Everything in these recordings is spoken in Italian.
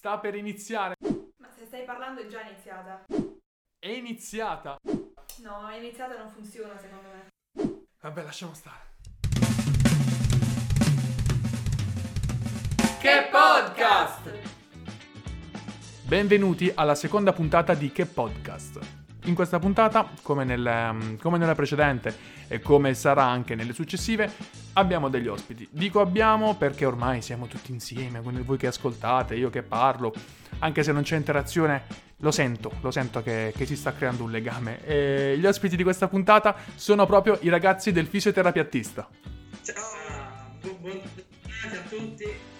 Sta per iniziare. Ma se stai parlando è già iniziata. È iniziata. No, è iniziata non funziona secondo me. Vabbè, lasciamo stare. Che podcast! Benvenuti alla seconda puntata di Che Podcast. In questa puntata, come, nel, come nella precedente e come sarà anche nelle successive, abbiamo degli ospiti. Dico abbiamo perché ormai siamo tutti insieme, quindi voi che ascoltate, io che parlo, anche se non c'è interazione, lo sento, lo sento che, che si sta creando un legame. E gli ospiti di questa puntata sono proprio i ragazzi del fisioterapiattista. Ciao, bu- buongiorno a tutti.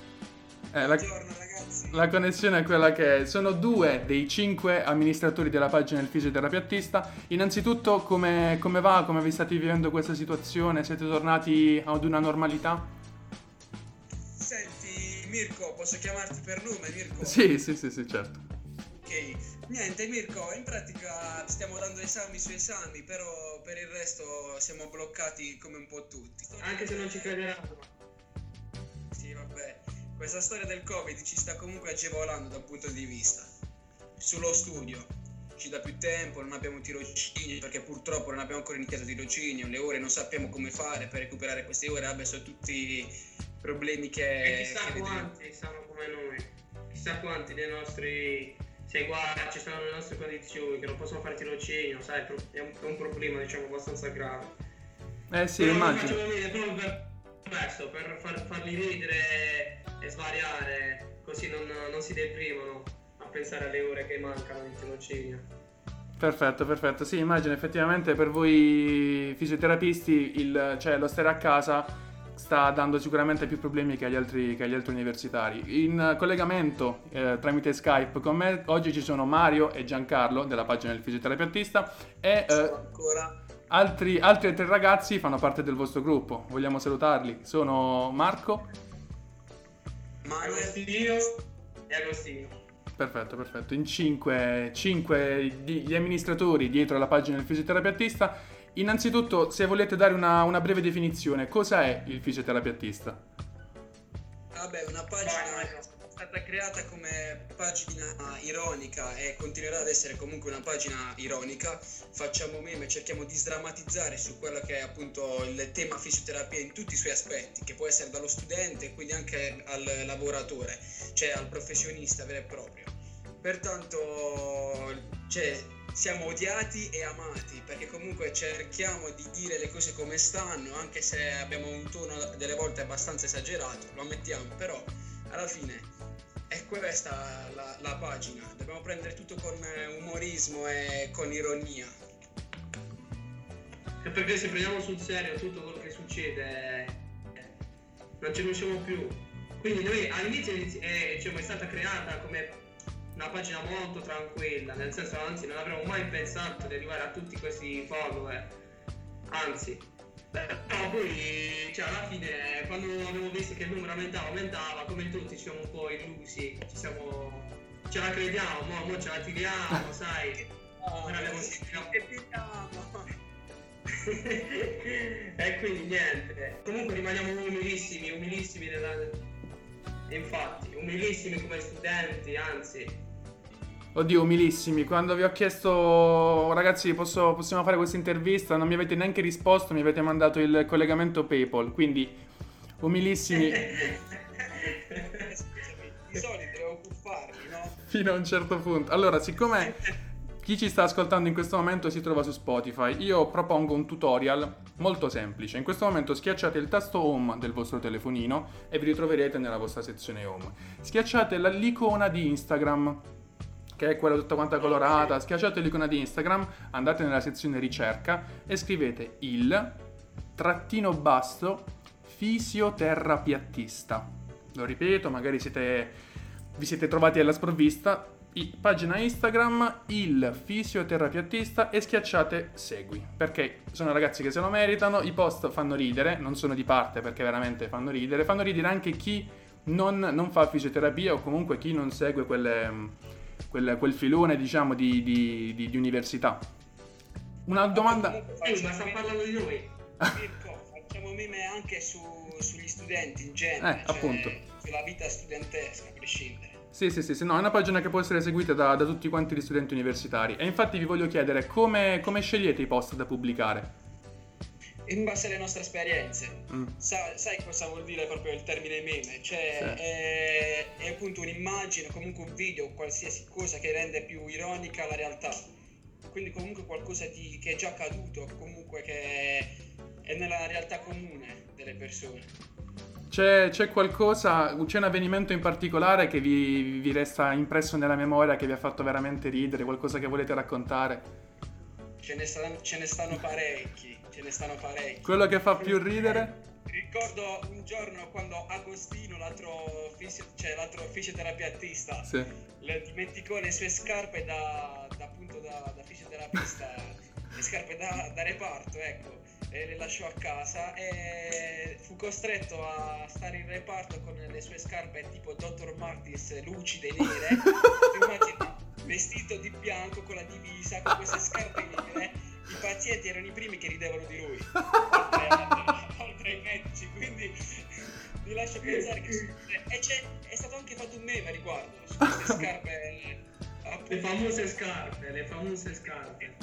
Eh, la, Buongiorno ragazzi. la connessione è quella che è. sono due dei cinque amministratori della pagina del fisioterapiattista. Innanzitutto, come, come va? Come vi state vivendo questa situazione? Siete tornati ad una normalità? Senti Mirko, posso chiamarti per nome Mirko? Sì, sì, sì, sì, certo. Ok. Niente Mirko, in pratica stiamo dando esami su esami, però per il resto siamo bloccati come un po' tutti. Anche se non ci crederanno. Questa storia del Covid ci sta comunque agevolando da un punto di vista. Sullo studio. Ci dà più tempo, non abbiamo tirocinio perché purtroppo non abbiamo ancora iniziato tirocinio, le ore non sappiamo come fare per recuperare queste ore, vabbè sono tutti problemi che... E chissà che vedremo. quanti stanno come noi. Chissà quanti dei nostri seguaci stanno nelle nostre condizioni, che non possono fare tirocinio, sai, è un, è un problema diciamo abbastanza grave. Eh sì, Però immagino. facciamo vedere proprio per questo, per far- farli ridere e svariare, così non, non si deprimono a pensare alle ore che mancano di tirocinio. Perfetto, perfetto. Sì, immagino effettivamente per voi fisioterapisti il, cioè, lo stare a casa sta dando sicuramente più problemi che agli altri, che agli altri universitari. In collegamento eh, tramite Skype con me oggi ci sono Mario e Giancarlo della pagina del fisioterapeutista e eh, ancora altri, altri tre ragazzi fanno parte del vostro gruppo. Vogliamo salutarli. Sono Marco. Agostino e Agostino. Perfetto, perfetto. In cinque, cinque di- gli amministratori dietro la pagina del fisioterapeutista. Innanzitutto, se volete dare una, una breve definizione, cosa è il fisioterapeutista? Vabbè, una pagina stata creata come pagina ironica e continuerà ad essere comunque una pagina ironica. Facciamo meme, cerchiamo di sdrammatizzare su quello che è appunto il tema fisioterapia in tutti i suoi aspetti, che può essere dallo studente, quindi anche al lavoratore, cioè al professionista vero e proprio. Pertanto, cioè, siamo odiati e amati perché comunque cerchiamo di dire le cose come stanno, anche se abbiamo un tono delle volte abbastanza esagerato, lo ammettiamo, però alla fine è questa la, la pagina, dobbiamo prendere tutto con umorismo e con ironia. E perché se prendiamo sul serio tutto quello che succede, eh, non ce ne usciamo più. Quindi noi all'inizio inizi- eh, diciamo, è stata creata come una pagina molto tranquilla, nel senso anzi non avremmo mai pensato di arrivare a tutti questi follower, anzi. Però poi, cioè, alla fine, quando abbiamo visto che il numero aumentava, aumentava, come tutti ci siamo un po' illusi, ci siamo... ce la crediamo, mo, mo ce la tiriamo, sai. Ora abbiamo e quindi niente. Comunque rimaniamo umilissimi, umilissimi nella... Infatti, umilissimi come studenti, anzi. Oddio, umilissimi, quando vi ho chiesto, ragazzi, posso- possiamo fare questa intervista, non mi avete neanche risposto, mi avete mandato il collegamento PayPal, quindi umilissimi di solito devo buffarmi, no? fino a un certo punto. Allora, siccome chi ci sta ascoltando in questo momento si trova su Spotify, io propongo un tutorial molto semplice. In questo momento schiacciate il tasto home del vostro telefonino e vi ritroverete nella vostra sezione home. Schiacciate l'icona di Instagram, che è quella tutta quanta colorata. Schiacciate l'icona di Instagram, andate nella sezione ricerca e scrivete il trattino basso fisioterapiattista. Lo ripeto, magari siete, vi siete trovati alla sprovvista. I- pagina Instagram, il fisioterapiattista e schiacciate segui. Perché sono ragazzi che se lo meritano, i post fanno ridere, non sono di parte perché veramente fanno ridere. Fanno ridere anche chi non, non fa fisioterapia o comunque chi non segue quelle, quel, quel filone, diciamo, di, di- di- di università. Una domanda... Ehi, ma meme- parlando di noi. Mirko, facciamo meme anche su- sugli studenti in genere, Eh, cioè appunto. sulla vita studentesca a prescindere. Sì, sì, sì, sì, no, è una pagina che può essere seguita da, da tutti quanti gli studenti universitari. E infatti vi voglio chiedere come, come scegliete i post da pubblicare? In base alle nostre esperienze. Mm. Sa- sai cosa vuol dire proprio il termine meme? Cioè Sì. è, è appunto un'immagine, comunque un video, qualsiasi cosa che rende più ironica la realtà. Quindi comunque qualcosa di- che è già accaduto, comunque che è nella realtà comune delle persone. C'è, c'è qualcosa, c'è un avvenimento in particolare che vi, vi resta impresso nella memoria, che vi ha fatto veramente ridere, qualcosa che volete raccontare? Ce ne, stanno, ce ne stanno parecchi, ce ne stanno parecchi. Quello che fa più ridere? Ricordo un giorno quando Agostino, l'altro, fisio- cioè, l'altro fisioterapeutista, Sì. le dimenticò le sue scarpe da, da appunto da, da fisioterapista, le scarpe da, da reparto, ecco, e le lasciò a casa e fu costretto a stare in reparto con le sue scarpe tipo Dr. Martins lucide nere, immagini, vestito di bianco con la divisa, con queste scarpe nere, i pazienti erano i primi che ridevano di lui, oltre, a- oltre ai medici, quindi vi lascio pensare che e c'è, è stato anche fatto un meme a riguardo su queste scarpe eh, appunto. Le famose scarpe, le famose scarpe.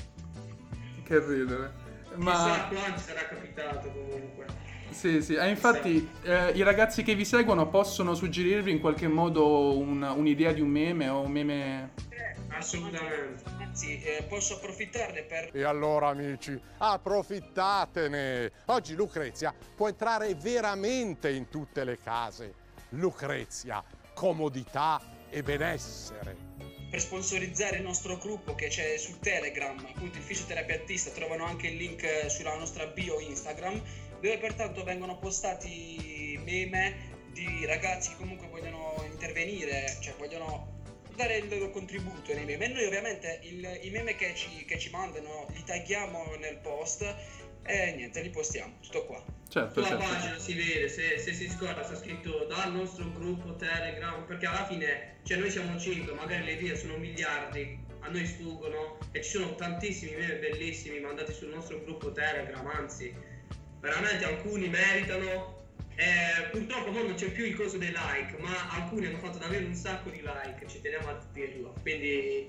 Che ridere. Chissà Ma quanto sarà capitato comunque. Sì, sì, e infatti eh, i ragazzi che vi seguono possono suggerirvi in qualche modo un- un'idea di un meme o un meme... Assolutamente. Anzi, eh, posso approfittarne per E allora amici, approfittatene! Oggi Lucrezia può entrare veramente in tutte le case. Lucrezia, comodità e benessere. per sponsorizzare il nostro gruppo che c'è su Telegram, appunto il fisioterapeutista, trovano anche il link eh, sulla nostra bio Instagram, dove pertanto vengono postati meme di ragazzi che comunque vogliono intervenire, cioè vogliono dare il loro contributo nei meme. E noi ovviamente il- i meme che ci, che ci mandano li tagghiamo nel post e niente, li postiamo, tutto qua. Certo, Sulla certo. pagina si vede, se, se si scorda sta scritto dal nostro gruppo Telegram, perché alla fine, cioè noi siamo 5, magari le idee sono miliardi, a noi sfuggono e ci sono tantissimi meme bellissimi mandati sul nostro gruppo Telegram, anzi, veramente alcuni meritano. Eh, purtroppo non c'è più il coso dei like, ma alcuni hanno fatto davvero un sacco di like, ci teniamo a dirlo. Quindi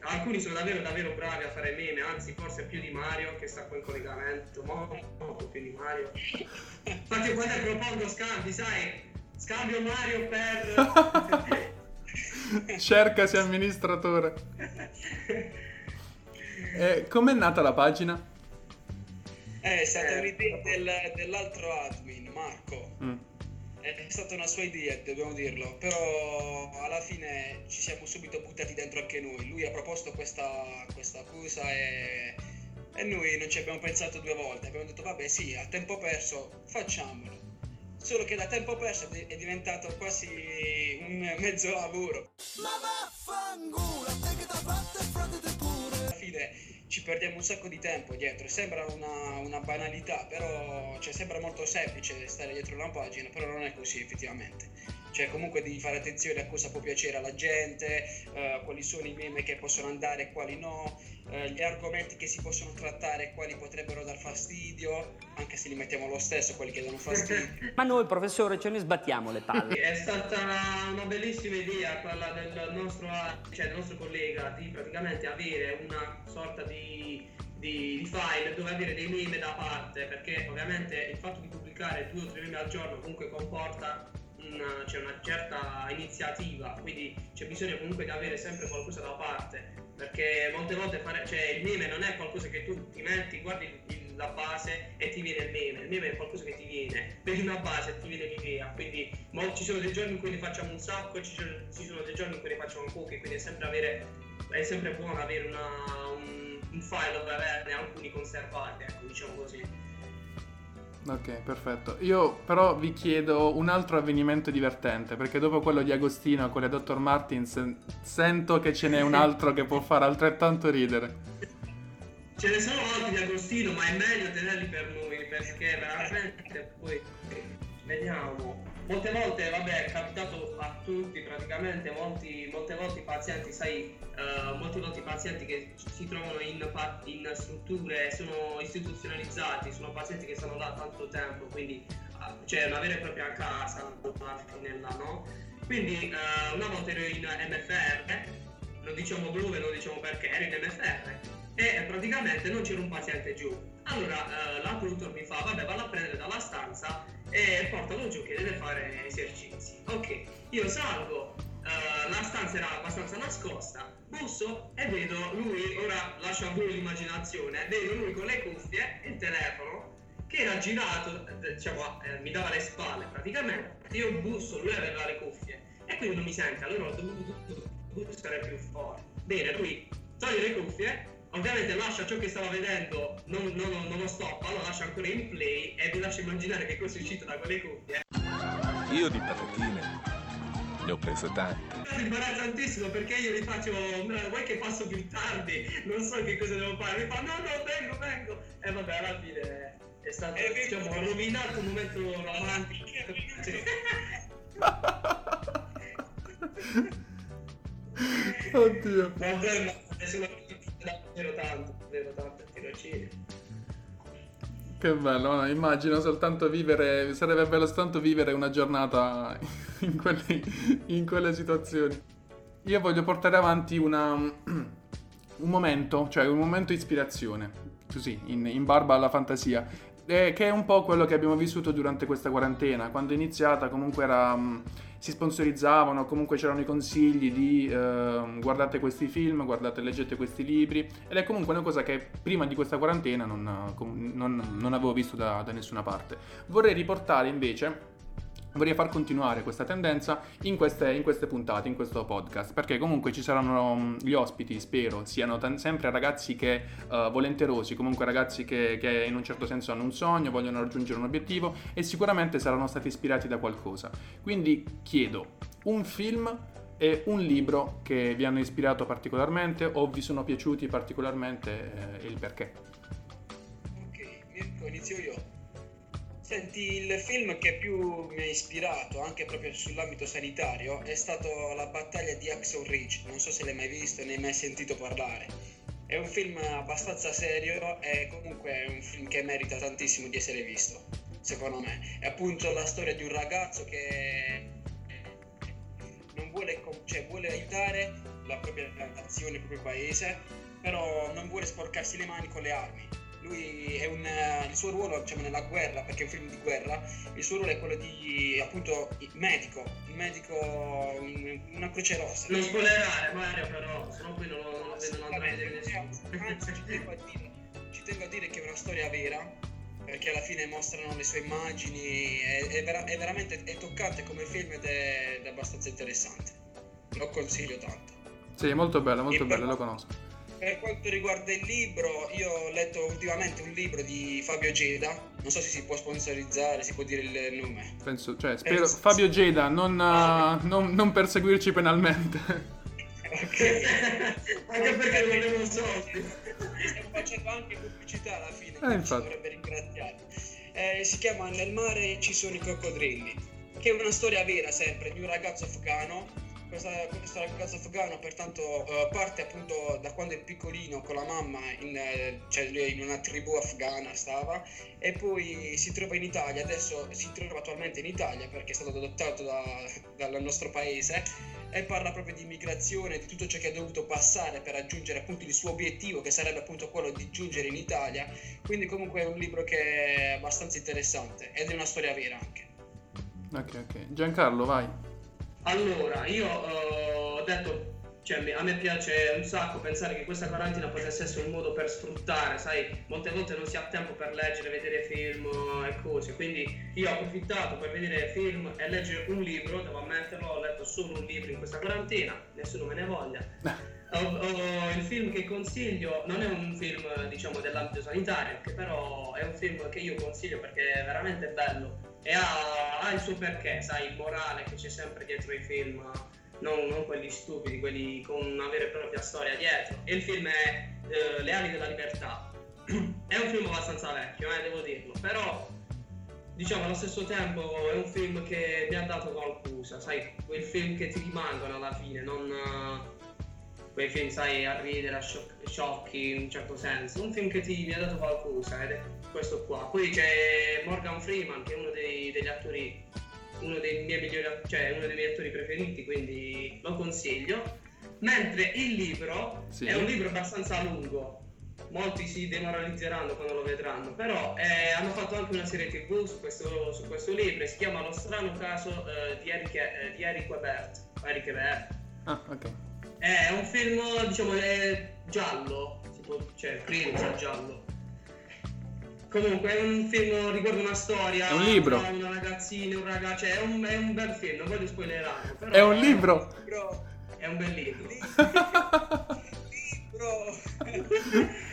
alcuni sono davvero davvero bravi a fare meme, anzi forse più di Mario che sta qua in collegamento, molto, molto più di Mario. Infatti quando propongo scambi, sai, scambio Mario per... Cercasi amministratore. Eh, com'è nata la pagina? Eh, È stata Eh, un'idea del- dell'altro admin, Marco. Mm. È stata una sua idea, dobbiamo dirlo, però alla fine ci siamo subito buttati dentro anche noi. Lui ha proposto questa, questa cosa e, e noi non ci abbiamo pensato due volte. Abbiamo detto, vabbè, sì, a tempo perso, facciamolo. Solo che da tempo perso è è diventato quasi un mezzo lavoro. Alla fine ci perdiamo un sacco di tempo dietro. Sembra una, una banalità, però cioè, sembra molto semplice stare dietro una pagina, però non è così effettivamente. Cioè, comunque devi fare attenzione a cosa può piacere alla gente, eh, quali sono i meme che possono andare e quali no, eh, gli argomenti che si possono trattare e quali potrebbero dar fastidio, anche se li mettiamo lo stesso quelli che danno fastidio. Ma noi, professore, ce ne sbattiamo le palle. È stata una bellissima idea quella del nostro, cioè del nostro collega di praticamente avere una sorta di, di- di file dove avere dei meme da parte perché ovviamente il fatto di pubblicare due o tre meme al giorno comunque comporta una, c'è una certa iniziativa quindi c'è bisogno comunque di avere sempre qualcosa da parte perché molte volte fare, cioè, il meme non è qualcosa che tu ti metti, guardi la base e ti viene il meme, il meme è qualcosa che ti viene, vedi una base ti viene l'idea, quindi ci sono dei giorni in cui ne facciamo un sacco e ci sono, ci sono dei giorni in cui ne facciamo pochi, quindi è sempre, avere, è sempre buono avere una- un, un file dove averne alcuni conservati, ecco, diciamo così. Ok, perfetto. Io però vi chiedo un altro avvenimento divertente, perché dopo quello di Agostino con le Dr. Martins sento che ce n'è un altro che può fare altrettanto ridere. Ce ne sono altri di Agostino, ma è meglio tenerli per noi perché veramente poi vediamo. Molte volte, vabbè, è capitato a tutti praticamente, molti, molte volte i pazienti, sai, eh, molte volte i pazienti che si trovano in, in strutture, sono istituzionalizzati, sono pazienti che stanno là tanto tempo, quindi ah, c'è una vera e propria casa là, no? Quindi eh, una volta ero in MFR, non diciamo dove, non diciamo perché, ero in MFR praticamente non c'era un paziente giù. Allora eh, la tutor mi fa, vabbè, vado a prendere dalla stanza e portalo giù che deve fare esercizi. Ok, io salgo, eh, la stanza era abbastanza nascosta, busso e vedo lui, ora lascio a voi l'immaginazione, vedo lui con le cuffie, il telefono, che era girato, diciamo, eh, mi dava le spalle praticamente, io busso, lui aveva le cuffie e quindi non mi sente, allora ho dovuto bussare più forte. Bene, lui toglie le cuffie, ovviamente lascia ciò che stava vedendo, non, non, non lo stoppa, lo lascia ancora in play e vi lascio immaginare che cosa è uscito da quelle cuffie. Io di patatine ne ho prese tante. Mi imbarazzantissimo perché io gli faccio, "No, vuoi che passo più tardi? Non so che cosa devo fare. Mi fa, no, no, vengo, vengo. E vabbè, alla fine è stato, vedi, diciamo, però- rovinato un momento romantico. Oddio. Vabbè, ma adesso davvero tanto, davvero tanto il tirocinio. Che bello, no? immagino soltanto vivere, sarebbe bello soltanto vivere una giornata in quelle, in quelle situazioni. Io voglio portare avanti una, un momento, cioè un momento di ispirazione, così, in, in barba alla fantasia, eh, che è un po' quello che abbiamo vissuto durante questa quarantena. Quando è iniziata comunque era, si sponsorizzavano, comunque c'erano i consigli di eh, guardate questi film, guardate, leggete questi libri, ed è comunque una cosa che prima di questa quarantena non, com- non- non avevo visto da, da nessuna parte. Vorrei riportare invece, vorrei far continuare questa tendenza in queste, in queste puntate, in questo podcast, perché comunque ci saranno mm, gli ospiti, spero, siano tan- sempre ragazzi che eh, volenterosi, comunque ragazzi che, che in un certo senso hanno un sogno, vogliono raggiungere un obiettivo e sicuramente saranno stati ispirati da qualcosa. Quindi chiedo un film e un libro che vi hanno ispirato particolarmente o vi sono piaciuti particolarmente eh, e il perché. Ok, Mirko, inizio io. Senti, il film che più mi ha ispirato, anche proprio sull'ambito sanitario, è stato La battaglia di Axel Ridge. Non so se l'hai mai visto, ne hai mai sentito parlare. È un film abbastanza serio e comunque è un film che merita tantissimo di essere visto, secondo me. È appunto la storia di un ragazzo che non vuole, cioè, vuole aiutare la propria nazione, il proprio paese, però non vuole sporcarsi le mani con le armi. Lui è un, eh, il suo ruolo diciamo, nella guerra, perché è un film di guerra, il suo ruolo è quello di appunto il medico, il medico in una croce rossa. Non spoilerare Mario però, sennò poi non, non lo vedo, non vedere nessuno. Anzi, ci tengo, a dire, ci tengo a dire che è una storia vera, perché alla fine mostrano le sue immagini, è, è vera- è veramente è toccante come film ed è, è abbastanza interessante. Lo consiglio tanto. Sì, molto bello, molto E bello, per- lo conosco. Per quanto riguarda il libro, io ho letto ultimamente un libro di Fabio Geda, non so se si può sponsorizzare, si può dire il nome. Penso, cioè, spero, Eh, Fabio Geda, non, uh, non- non perseguirci penalmente. Anche perché non avevo soldi. Stiamo facendo anche pubblicità alla fine, Eh, infatti. ci dovrebbe ringraziare. Eh, si chiama Nel mare ci sono i coccodrilli, che è una storia vera sempre di un ragazzo afghano. Questa- questo ragazzo afghano pertanto eh, parte appunto da quando è piccolino con la mamma, in, eh, cioè in una tribù afghana stava, e poi si trova in Italia, adesso si trova attualmente in Italia perché è stato adottato da- dal nostro paese e parla proprio di immigrazione, di tutto ciò che ha dovuto passare per raggiungere appunto il suo obiettivo, che sarebbe appunto quello di giungere in Italia. Quindi comunque è un libro che è abbastanza interessante ed è una storia vera anche. Ok, ok. Giancarlo, vai. Allora, io eh, ho detto, cioè a me piace un sacco pensare che questa quarantina potesse essere un modo per sfruttare, sai, molte volte non si ha tempo per leggere, vedere film eh, e cose, quindi io ho approfittato per vedere film e leggere un libro, devo ammetterlo, ho letto solo un libro in questa quarantina, nessuno me ne voglia. Ho- ho- il film che consiglio non è un film diciamo dell'ambito sanitario, che però è un film che io consiglio perché è veramente bello e ha, ha il suo perché, sai, il morale che c'è sempre dietro i film, non, non quelli stupidi, quelli con una vera e propria storia dietro. E il film è eh, Le ali della libertà. è un film abbastanza vecchio, eh, devo dirlo, però diciamo allo stesso tempo è un film che mi ha dato qualcosa, sai, quei film che ti rimangono alla fine, non quei film, sai, a ridere, a scioc- sciocchi in un certo senso. Un film che ti mi ha dato qualcosa ed è questo qua. Poi c'è Morgan Freeman, che è uno dei- degli attori uno dei miei migliori, cioè uno dei miei attori preferiti, quindi lo consiglio. Mentre il libro Sì. è un libro abbastanza lungo, molti si demoralizzeranno quando lo vedranno, però eh, hanno fatto anche una serie tv su questo, su questo libro, si chiama Lo strano caso eh, di Eric, eh, di Eric Ebert. Eric Ebert. Ah, ok. È un film, diciamo, è giallo, tipo, cioè il primo è giallo. Comunque è un film riguarda una storia. È un libro. tra Una ragazzina, un ragazzo, cioè è un, è un bel film, non voglio spoilerare. Però È un libro! Bro, È un bel libro. bro.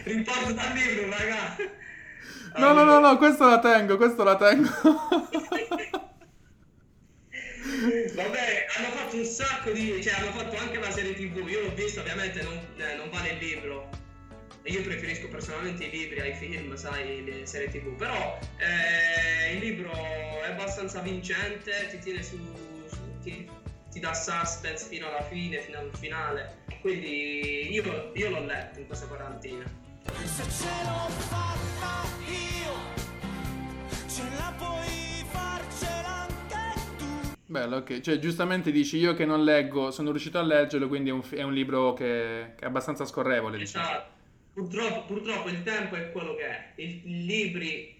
Riporto dal libro, raga. No, no, no, no, questo la tengo, questo la tengo. Vabbè, hanno fatto un sacco di. cioè hanno fatto anche la serie TV. Io l'ho visto, ovviamente non, eh, non vale il libro. Io preferisco personalmente i libri ai film, sai, le serie TV. Però eh, il libro è abbastanza vincente, ti tiene su. su- ti, ti dà suspense fino alla fine, fino al finale. Quindi io, io l'ho letto in questa quarantina. Se ce l'ho fatta io, Bello, ok. Cioè, giustamente dici io che non leggo, sono riuscito a leggerlo, quindi è un, è un libro che, che è abbastanza scorrevole, diciamo. Esatto. Purtroppo, purtroppo il tempo è quello che è. I, libri,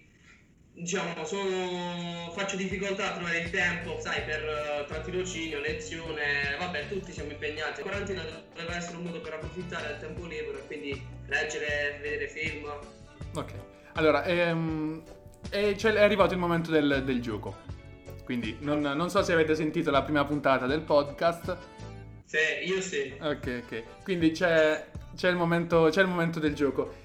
diciamo, sono... faccio difficoltà a trovare il tempo, sai, per uh, tra tirocinio, lezione, vabbè, tutti siamo impegnati. La quarantina doveva essere un modo per approfittare del tempo libero e quindi leggere, vedere film. Ok. Allora, ehm, e c'è- è arrivato il momento del, del gioco. Quindi, non, non so se avete sentito la prima puntata del podcast. Se io sì. Ok, ok. Quindi c'è, c'è il, momento, c'è il momento del gioco.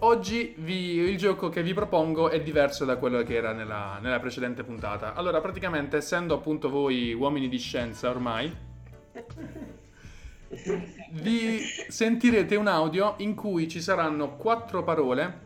Oggi vi- il gioco che vi propongo è diverso da quello che era nella, nella precedente puntata. Allora, praticamente, essendo appunto voi uomini di scienza ormai, vi sentirete un audio in cui ci saranno quattro parole.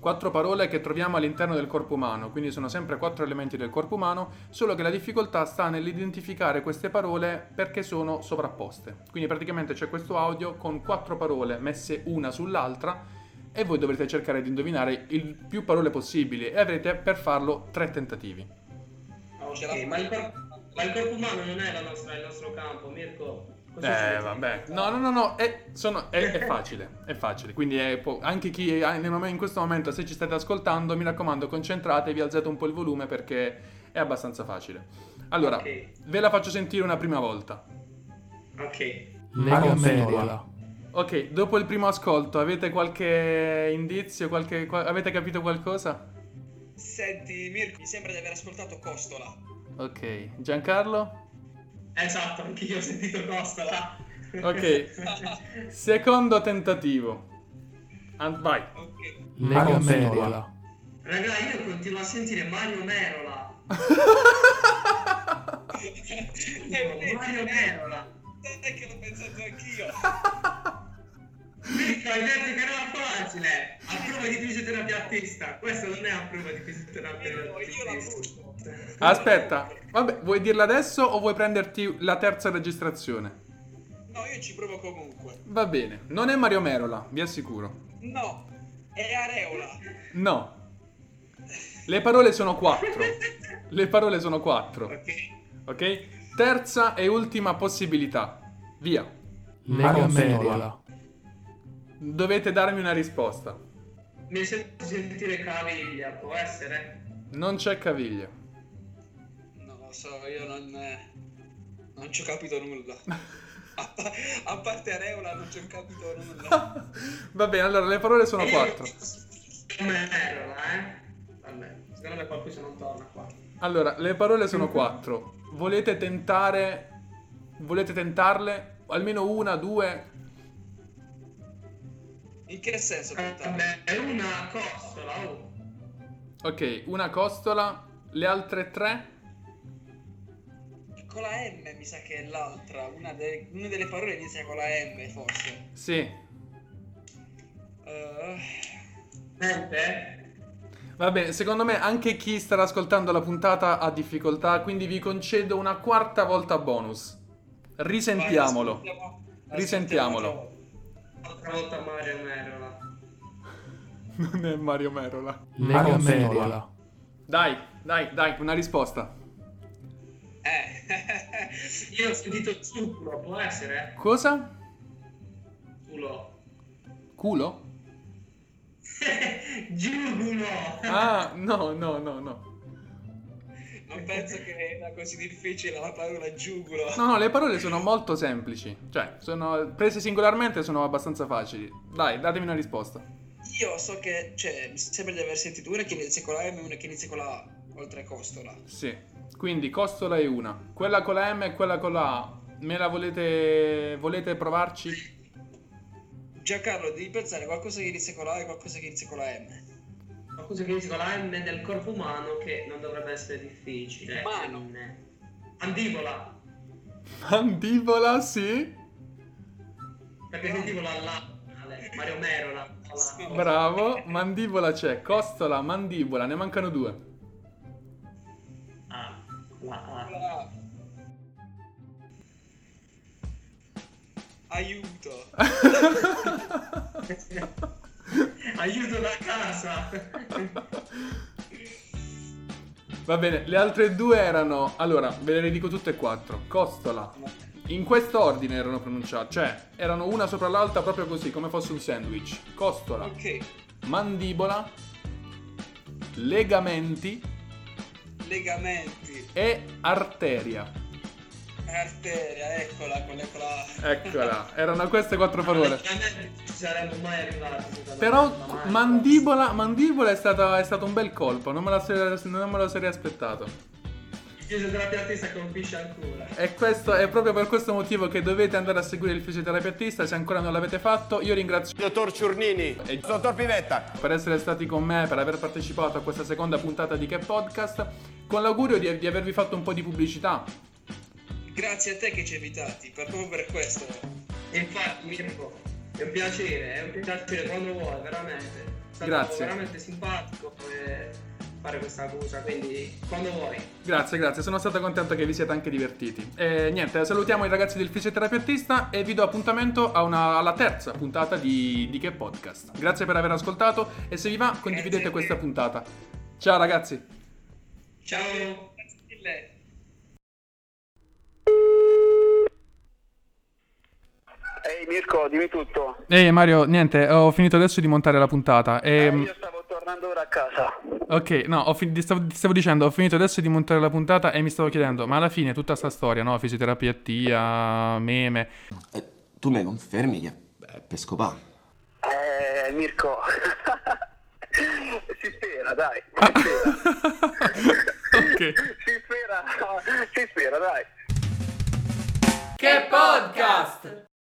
Quattro parole che troviamo all'interno del corpo umano, quindi sono sempre quattro elementi del corpo umano, solo che la difficoltà sta nell'identificare queste parole perché sono sovrapposte. Quindi praticamente c'è questo audio con quattro parole messe una sull'altra e voi dovrete cercare di indovinare il più parole possibili e avrete per farlo tre tentativi. Ok, ma il, cor- ma il corpo umano non è nostra- il nostro campo, Mirko. Cosa Eh, vabbè. No, no, no, no, è, sono- è- è facile, è facile. Quindi è po- anche chi momen- in questo momento, se ci state ascoltando, mi raccomando, concentratevi, alzate un po' il volume perché è abbastanza facile. Allora, Ok. ve la faccio sentire una prima volta. Ok. Lega Media. Ok, dopo il primo ascolto, avete qualche indizio? Qualche, qua- avete capito qualcosa? Senti, Mirko, mi sembra di aver ascoltato Costola. Ok, Giancarlo? Esatto, anch'io ho sentito Costola. Ok, secondo tentativo. An- vai. Ok. Lega Media. Raga, io continuo a sentire Mario Merola. Mario Merola. Sai che l'ho pensato anch'io. Mirko, hai detto che era facile. A prova di fisioterapia artista. Questo non è a prova di fisioterapia Io, io la artista. butto. Aspetta, vabbè, vuoi dirla adesso o vuoi prenderti la terza registrazione? No, io ci provo comunque. Va bene, non è Mario Merola, vi assicuro. No, è Areola. No. Le parole sono quattro. Le parole sono quattro. Ok. Ok? Terza e ultima possibilità. Via. Lega Media. Dovete darmi una risposta. Mi sento sentire caviglia, può essere? Non c'è caviglia. Non lo so, io non... eh, Non ci ho capito nulla. A, pa- a parte Areola non ci ho capito nulla. Va bene, allora le parole sono quattro. Eh? Vabbè, secondo me qualcuno non torna qua. Allora, le parole sono quattro. Volete tentare. Volete tentarle? Almeno una, due. In che senso? Vabbè, è una costola, oh. Ok, una costola. Le altre tre? Con la M mi sa che è l'altra. Una, de- una delle parole inizia con la M, forse. Sì. Eh, Sente? Va bene, secondo me anche chi starà ascoltando la puntata ha difficoltà, quindi vi concedo una quarta volta bonus. Risentiamolo. vai, ascoltiamo- Risentiamolo. ascoltiamo Altra volta Mario Merola. Non è Mario Merola. Lega Media. Dai, dai, dai, una risposta. Eh. Io ho sentito zucchero, può essere? Cosa? Culo. Culo? Giugulo! Ah, no, no, no, no. Non penso che era così difficile la parola giugulo. No, no, le parole sono molto semplici. Cioè, sono prese singolarmente sono abbastanza facili. Dai, datemi una risposta. Io so che, cioè, mi sembra di aver sentito una che inizia con la M e una che inizia con la A, oltre a costola. Sì. Quindi costola è una. Quella con la M e quella con la A. Me la volete volete provarci? Giancarlo, devi pensare a qualcosa che inizia con la A e qualcosa che inizia con la M. Qualcosa che inizia la M del corpo umano che non dovrebbe essere difficile. Mano. Mandibola. Mandibola, sì. Perché sentivo la la. Mario Merola. la- Bravo. Mandibola c'è. Costola, mandibola. Ne mancano due. Ah, la A. La. Aiuto. Aiuto da casa. Va bene, le altre due erano. Allora, ve le dico tutte e quattro. Costola. In questo ordine erano pronunciate. Cioè, erano una sopra l'altra proprio così, come fosse un sandwich. Costola, Ok. mandibola, legamenti Legamenti. e arteria. Arteria, eccola, quella con la A. Eccola, erano queste quattro parole. Veramente ci saremmo mai arrivati. secondo Però mandibola, mandibola è, stata, è stato un bel colpo, non me, la non me lo sarei aspettato. Il fisioterapeutista colpisce ancora. E questo è proprio per questo motivo che dovete andare a seguire il fisioterapeutista se ancora non l'avete fatto. Io ringrazio Dottor Ciurnini, E- dottor Pivetta, per essere stati con me, per aver partecipato a questa seconda puntata di Che Podcast, con l'augurio di, di avervi fatto un po' di pubblicità. Grazie a te che ci hai invitati, per- proprio per questo. E infatti, Mirko, è un piacere, è un piacere quando vuoi, veramente. È stato Grazie. veramente simpatico eh, fare questa cosa, quindi quando vuoi. Grazie, grazie, sono stato contento che vi siete anche divertiti. E niente, salutiamo i ragazzi del fisioterapeutista e vi do appuntamento a una- alla terza puntata di, di Che Podcast. Grazie per aver ascoltato e se vi va condividete Grazie questa puntata. Ciao ragazzi! Ciao! Grazie mille. Ehi Mirko, dimmi tutto. Ehi Mario, niente, ho finito adesso di montare la puntata. Eh, E... io stavo tornando ora a casa. Ok, no, ho fin- ti, stavo, ti stavo dicendo, ho finito adesso di montare la puntata e mi stavo chiedendo, ma alla fine tutta sta storia, no? Fisioterapia, tia, meme. Eh, tu mi confermi che è pescopà? Eh, Mirko. si spera, dai. Si spera. ok. si spera. Si spera, dai. Che podcast!